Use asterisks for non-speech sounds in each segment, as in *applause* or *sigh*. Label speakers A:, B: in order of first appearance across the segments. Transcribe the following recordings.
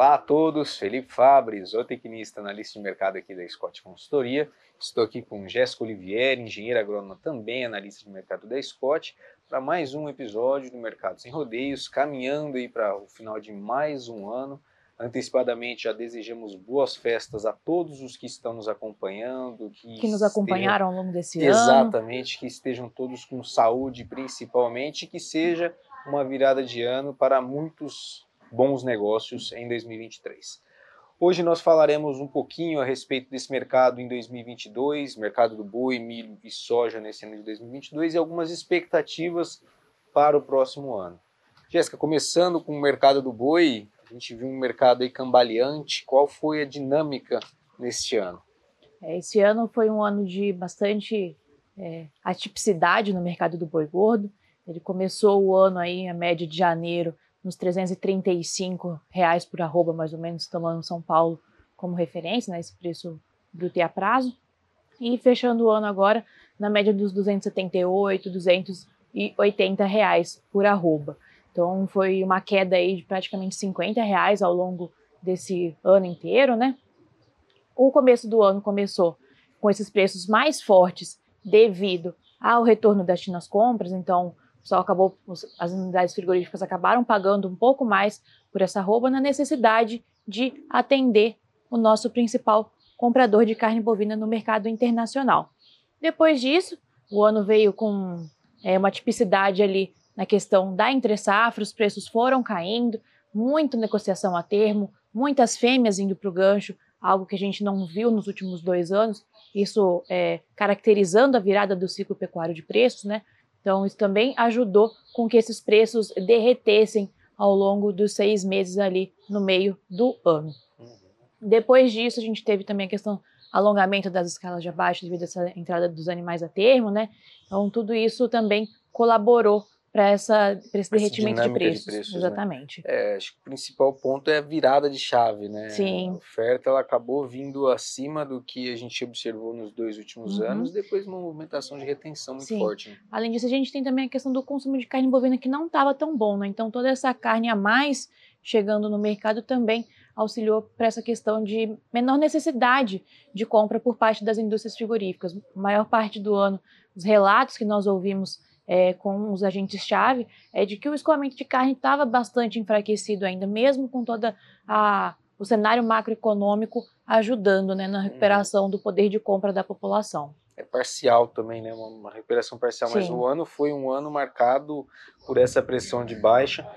A: Olá a todos, Felipe Fabre, zootecnista, analista de mercado aqui da Scott Consultoria. Estou aqui com Jéssica Olivieri, engenheira agrônoma, também analista de mercado da Scott, para mais um episódio do Mercado Sem Rodeios, caminhando aí para o final de mais um ano. Antecipadamente já desejamos boas festas a todos os que estão nos acompanhando,
B: que, que nos acompanharam ao longo desse
A: exatamente, ano. Exatamente, que estejam todos com saúde principalmente, que seja uma virada de ano para muitos bons negócios em 2023. Hoje nós falaremos um pouquinho a respeito desse mercado em 2022, mercado do boi, milho e soja nesse ano de 2022 e algumas expectativas para o próximo ano. Jéssica, começando com o mercado do boi, a gente viu um mercado aí cambaleante. Qual foi a dinâmica neste ano?
B: É, esse ano foi um ano de bastante é, atipicidade no mercado do boi gordo. Ele começou o ano aí, a média de janeiro, nos 335 reais por arroba, mais ou menos, tomando São Paulo como referência, né, esse preço bruto e a prazo. E fechando o ano agora na média dos 278, 280 reais por arroba. Então foi uma queda aí de praticamente 50 reais ao longo desse ano inteiro, né? O começo do ano começou com esses preços mais fortes devido ao retorno das China compras, então só acabou, as unidades frigoríficas acabaram pagando um pouco mais por essa roupa na necessidade de atender o nosso principal comprador de carne bovina no mercado internacional. Depois disso, o ano veio com é, uma tipicidade ali na questão da entre-safra, os preços foram caindo, muita negociação a termo, muitas fêmeas indo para o gancho, algo que a gente não viu nos últimos dois anos, isso é, caracterizando a virada do ciclo pecuário de preços, né? Então, isso também ajudou com que esses preços derretessem ao longo dos seis meses ali no meio do ano. Depois disso, a gente teve também a questão alongamento das escalas de abaixo devido a essa entrada dos animais a termo, né? Então, tudo isso também colaborou para esse derretimento de preços. de preços. Né? Exatamente.
A: Né? É, acho que o principal ponto é a virada de chave, né?
B: Sim.
A: A oferta ela acabou vindo acima do que a gente observou nos dois últimos uhum. anos, depois uma movimentação de retenção muito
B: Sim.
A: forte. Né?
B: Além disso, a gente tem também a questão do consumo de carne bovina que não estava tão bom, né? Então toda essa carne a mais chegando no mercado também auxiliou para essa questão de menor necessidade de compra por parte das indústrias frigoríficas. A maior parte do ano, os relatos que nós ouvimos é, com os agentes-chave é de que o escoamento de carne estava bastante enfraquecido ainda, mesmo com toda a o cenário macroeconômico ajudando né, na uhum. recuperação do poder de compra da população.
A: É parcial também, né? Uma, uma recuperação parcial, Sim. mas o ano foi um ano marcado por essa pressão de baixa,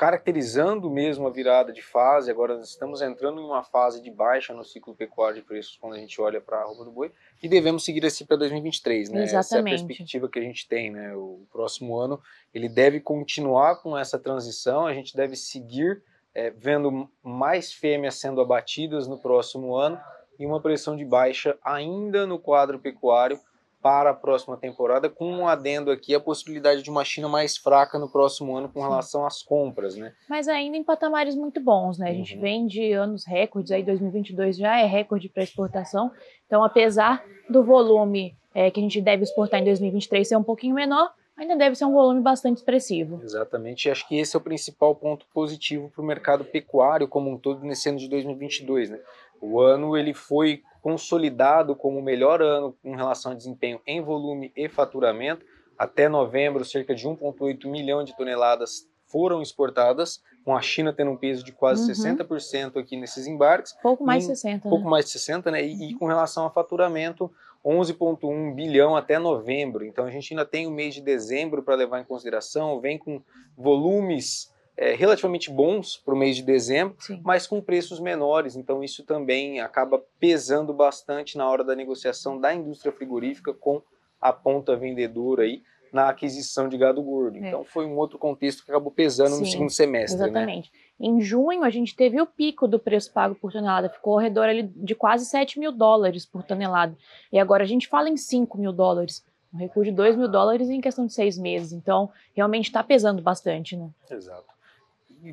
A: caracterizando mesmo a virada de fase. Agora estamos entrando em uma fase de baixa no ciclo pecuário de preços quando a gente olha para a roupa do boi e devemos seguir assim para 2023, né?
B: Exatamente.
A: Essa é a perspectiva que a gente tem, né? O próximo ano ele deve continuar com essa transição, a gente deve seguir é, vendo mais fêmeas sendo abatidas no próximo ano e uma pressão de baixa ainda no quadro pecuário para a próxima temporada, com um adendo aqui a possibilidade de uma China mais fraca no próximo ano com relação às compras, né?
B: Mas ainda em patamares muito bons, né? A gente uhum. vem de anos recordes, aí 2022 já é recorde para exportação, então apesar do volume é, que a gente deve exportar em 2023 ser um pouquinho menor, ainda deve ser um volume bastante expressivo.
A: Exatamente, e acho que esse é o principal ponto positivo para o mercado pecuário como um todo nesse ano de 2022, né? O ano ele foi consolidado como o melhor ano em relação a desempenho em volume e faturamento. Até novembro, cerca de 1,8 milhão de toneladas foram exportadas, com a China tendo um peso de quase uhum. 60% aqui nesses embarques.
B: Pouco mais de 60%.
A: Pouco né? mais de 60%, né? E, uhum. e com relação a faturamento, 11,1 bilhão até novembro. Então a gente ainda tem o mês de dezembro para levar em consideração, vem com volumes é, relativamente bons para o mês de dezembro,
B: Sim.
A: mas com preços menores. Então, isso também acaba pesando bastante na hora da negociação da indústria frigorífica com a ponta vendedora aí na aquisição de gado gordo. É. Então, foi um outro contexto que acabou pesando Sim, no segundo semestre.
B: Né? Exatamente. Né? Em junho, a gente teve o pico do preço pago por tonelada, ficou ao redor ali de quase 7 mil dólares por tonelada. E agora a gente fala em 5 mil dólares um recuo de 2 mil dólares em questão de seis meses. Então, realmente está pesando bastante, né?
A: Exato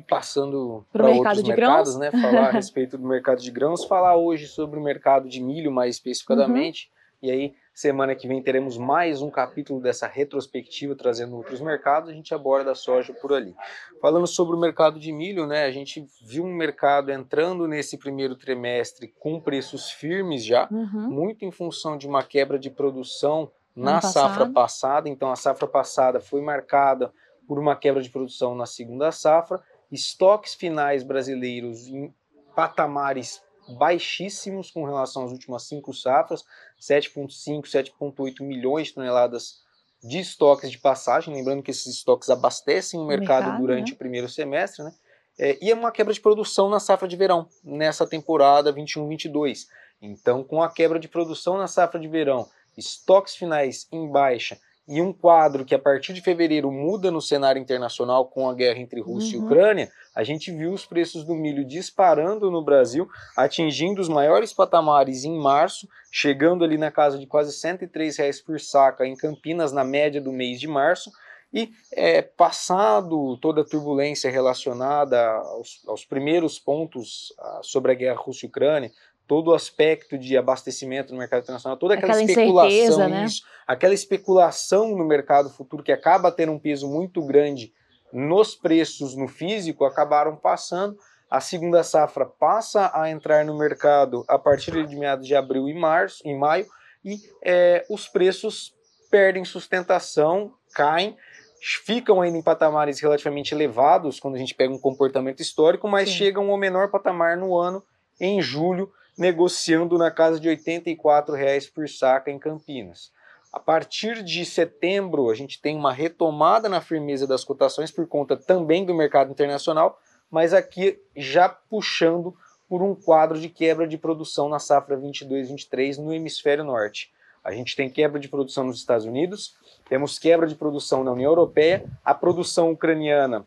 A: passando para outros mercados, grãos? né? Falar a *laughs* respeito do mercado de grãos, falar hoje sobre o mercado de milho mais especificadamente. Uhum. E aí, Semana que vem teremos mais um capítulo dessa retrospectiva trazendo outros mercados, a gente aborda a soja por ali. Falando sobre o mercado de milho, né, a gente viu um mercado entrando nesse primeiro trimestre com preços firmes já, uhum. muito em função de uma quebra de produção na safra passada. Então a safra passada foi marcada por uma quebra de produção na segunda safra, estoques finais brasileiros em patamares baixíssimos com relação às últimas cinco safras, 7,5, 7,8 milhões de toneladas de estoques de passagem, lembrando que esses estoques abastecem o mercado, mercado durante né? o primeiro semestre, né? É, e é uma quebra de produção na safra de verão, nessa temporada 21-22. Então, com a quebra de produção na safra de verão, estoques finais em baixa e um quadro que a partir de fevereiro muda no cenário internacional com a guerra entre Rússia uhum. e Ucrânia, a gente viu os preços do milho disparando no Brasil, atingindo os maiores patamares em março, chegando ali na casa de quase 103 reais por saca em Campinas na média do mês de março. E é, passado toda a turbulência relacionada aos, aos primeiros pontos ah, sobre a guerra Rússia-Ucrânia, todo o aspecto de abastecimento no mercado internacional, toda aquela, aquela especulação, né? isso, aquela especulação no mercado futuro que acaba tendo um peso muito grande nos preços no físico, acabaram passando. A segunda safra passa a entrar no mercado a partir de meados de abril e março, em maio, e é, os preços perdem sustentação, caem, ficam ainda em patamares relativamente elevados quando a gente pega um comportamento histórico, mas Sim. chegam ao menor patamar no ano em julho negociando na casa de 84 reais por saca em Campinas. A partir de setembro, a gente tem uma retomada na firmeza das cotações por conta também do mercado internacional, mas aqui já puxando por um quadro de quebra de produção na safra 22-23 no hemisfério norte. A gente tem quebra de produção nos Estados Unidos, temos quebra de produção na União Europeia, a produção ucraniana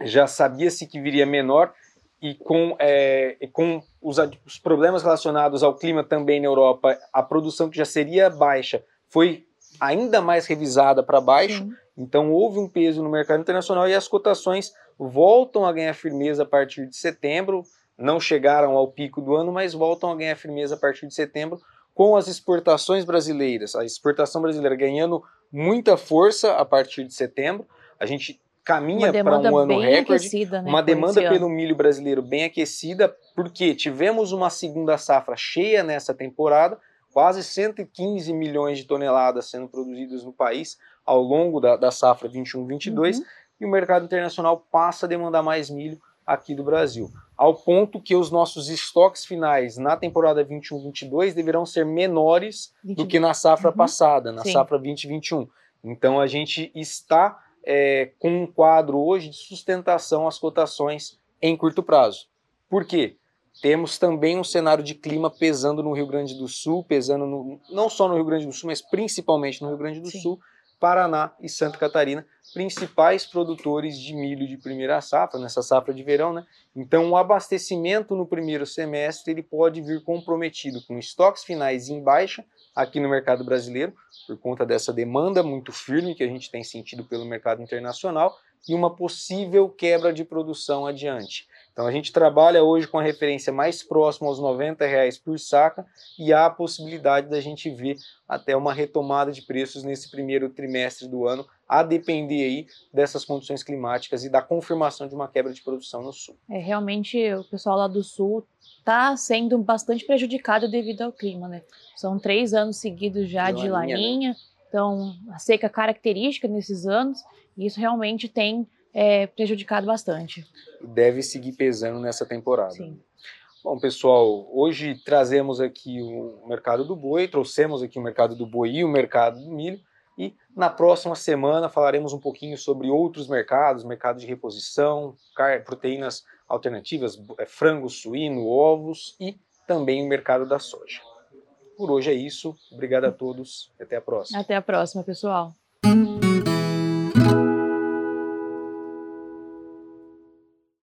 A: já sabia-se que viria menor, e com, é, com os, os, problemas relacionados ao clima também na Europa, a produção que já seria baixa foi ainda mais revisada para baixo. Sim. Então houve um peso no mercado internacional e as cotações voltam a ganhar firmeza a partir de setembro. Não chegaram ao pico do ano, mas voltam a ganhar firmeza a partir de setembro com as exportações brasileiras. A exportação brasileira ganhando muita força a partir de setembro. A gente caminha para um ano recorde, aquecida, né, uma demanda pelo milho brasileiro bem aquecida, porque tivemos uma segunda safra cheia nessa temporada, quase 115 milhões de toneladas sendo produzidas no país ao longo da, da safra 21-22, uhum. e o mercado internacional passa a demandar mais milho aqui do Brasil, ao ponto que os nossos estoques finais na temporada 21-22 deverão ser menores 20... do que na safra uhum. passada, na Sim. safra 2021. Então a gente está é, com um quadro hoje de sustentação às cotações em curto prazo. Por quê? Temos também um cenário de clima pesando no Rio Grande do Sul, pesando no, não só no Rio Grande do Sul, mas principalmente no Rio Grande do Sim. Sul, Paraná e Santa Catarina, principais produtores de milho de primeira safra, nessa safra de verão, né? Então, o abastecimento no primeiro semestre ele pode vir comprometido com estoques finais em baixa aqui no mercado brasileiro, por conta dessa demanda muito firme que a gente tem sentido pelo mercado internacional e uma possível quebra de produção adiante. Então a gente trabalha hoje com a referência mais próxima aos 90 reais por saca e há a possibilidade da gente ver até uma retomada de preços nesse primeiro trimestre do ano, a depender aí dessas condições climáticas e da confirmação de uma quebra de produção no sul.
B: É realmente o pessoal lá do sul está sendo bastante prejudicado devido ao clima, né? São três anos seguidos já de, de laninha, laninha né? então a seca característica nesses anos, e isso realmente tem é, prejudicado bastante.
A: Deve seguir pesando nessa temporada.
B: Sim.
A: Bom, pessoal, hoje trazemos aqui o mercado do boi, trouxemos aqui o mercado do boi e o mercado do milho, e na próxima semana falaremos um pouquinho sobre outros mercados, mercado de reposição, proteínas alternativas, é, frango, suíno, ovos e também o mercado da soja. Por hoje é isso. Obrigado a todos até a próxima.
B: Até a próxima, pessoal.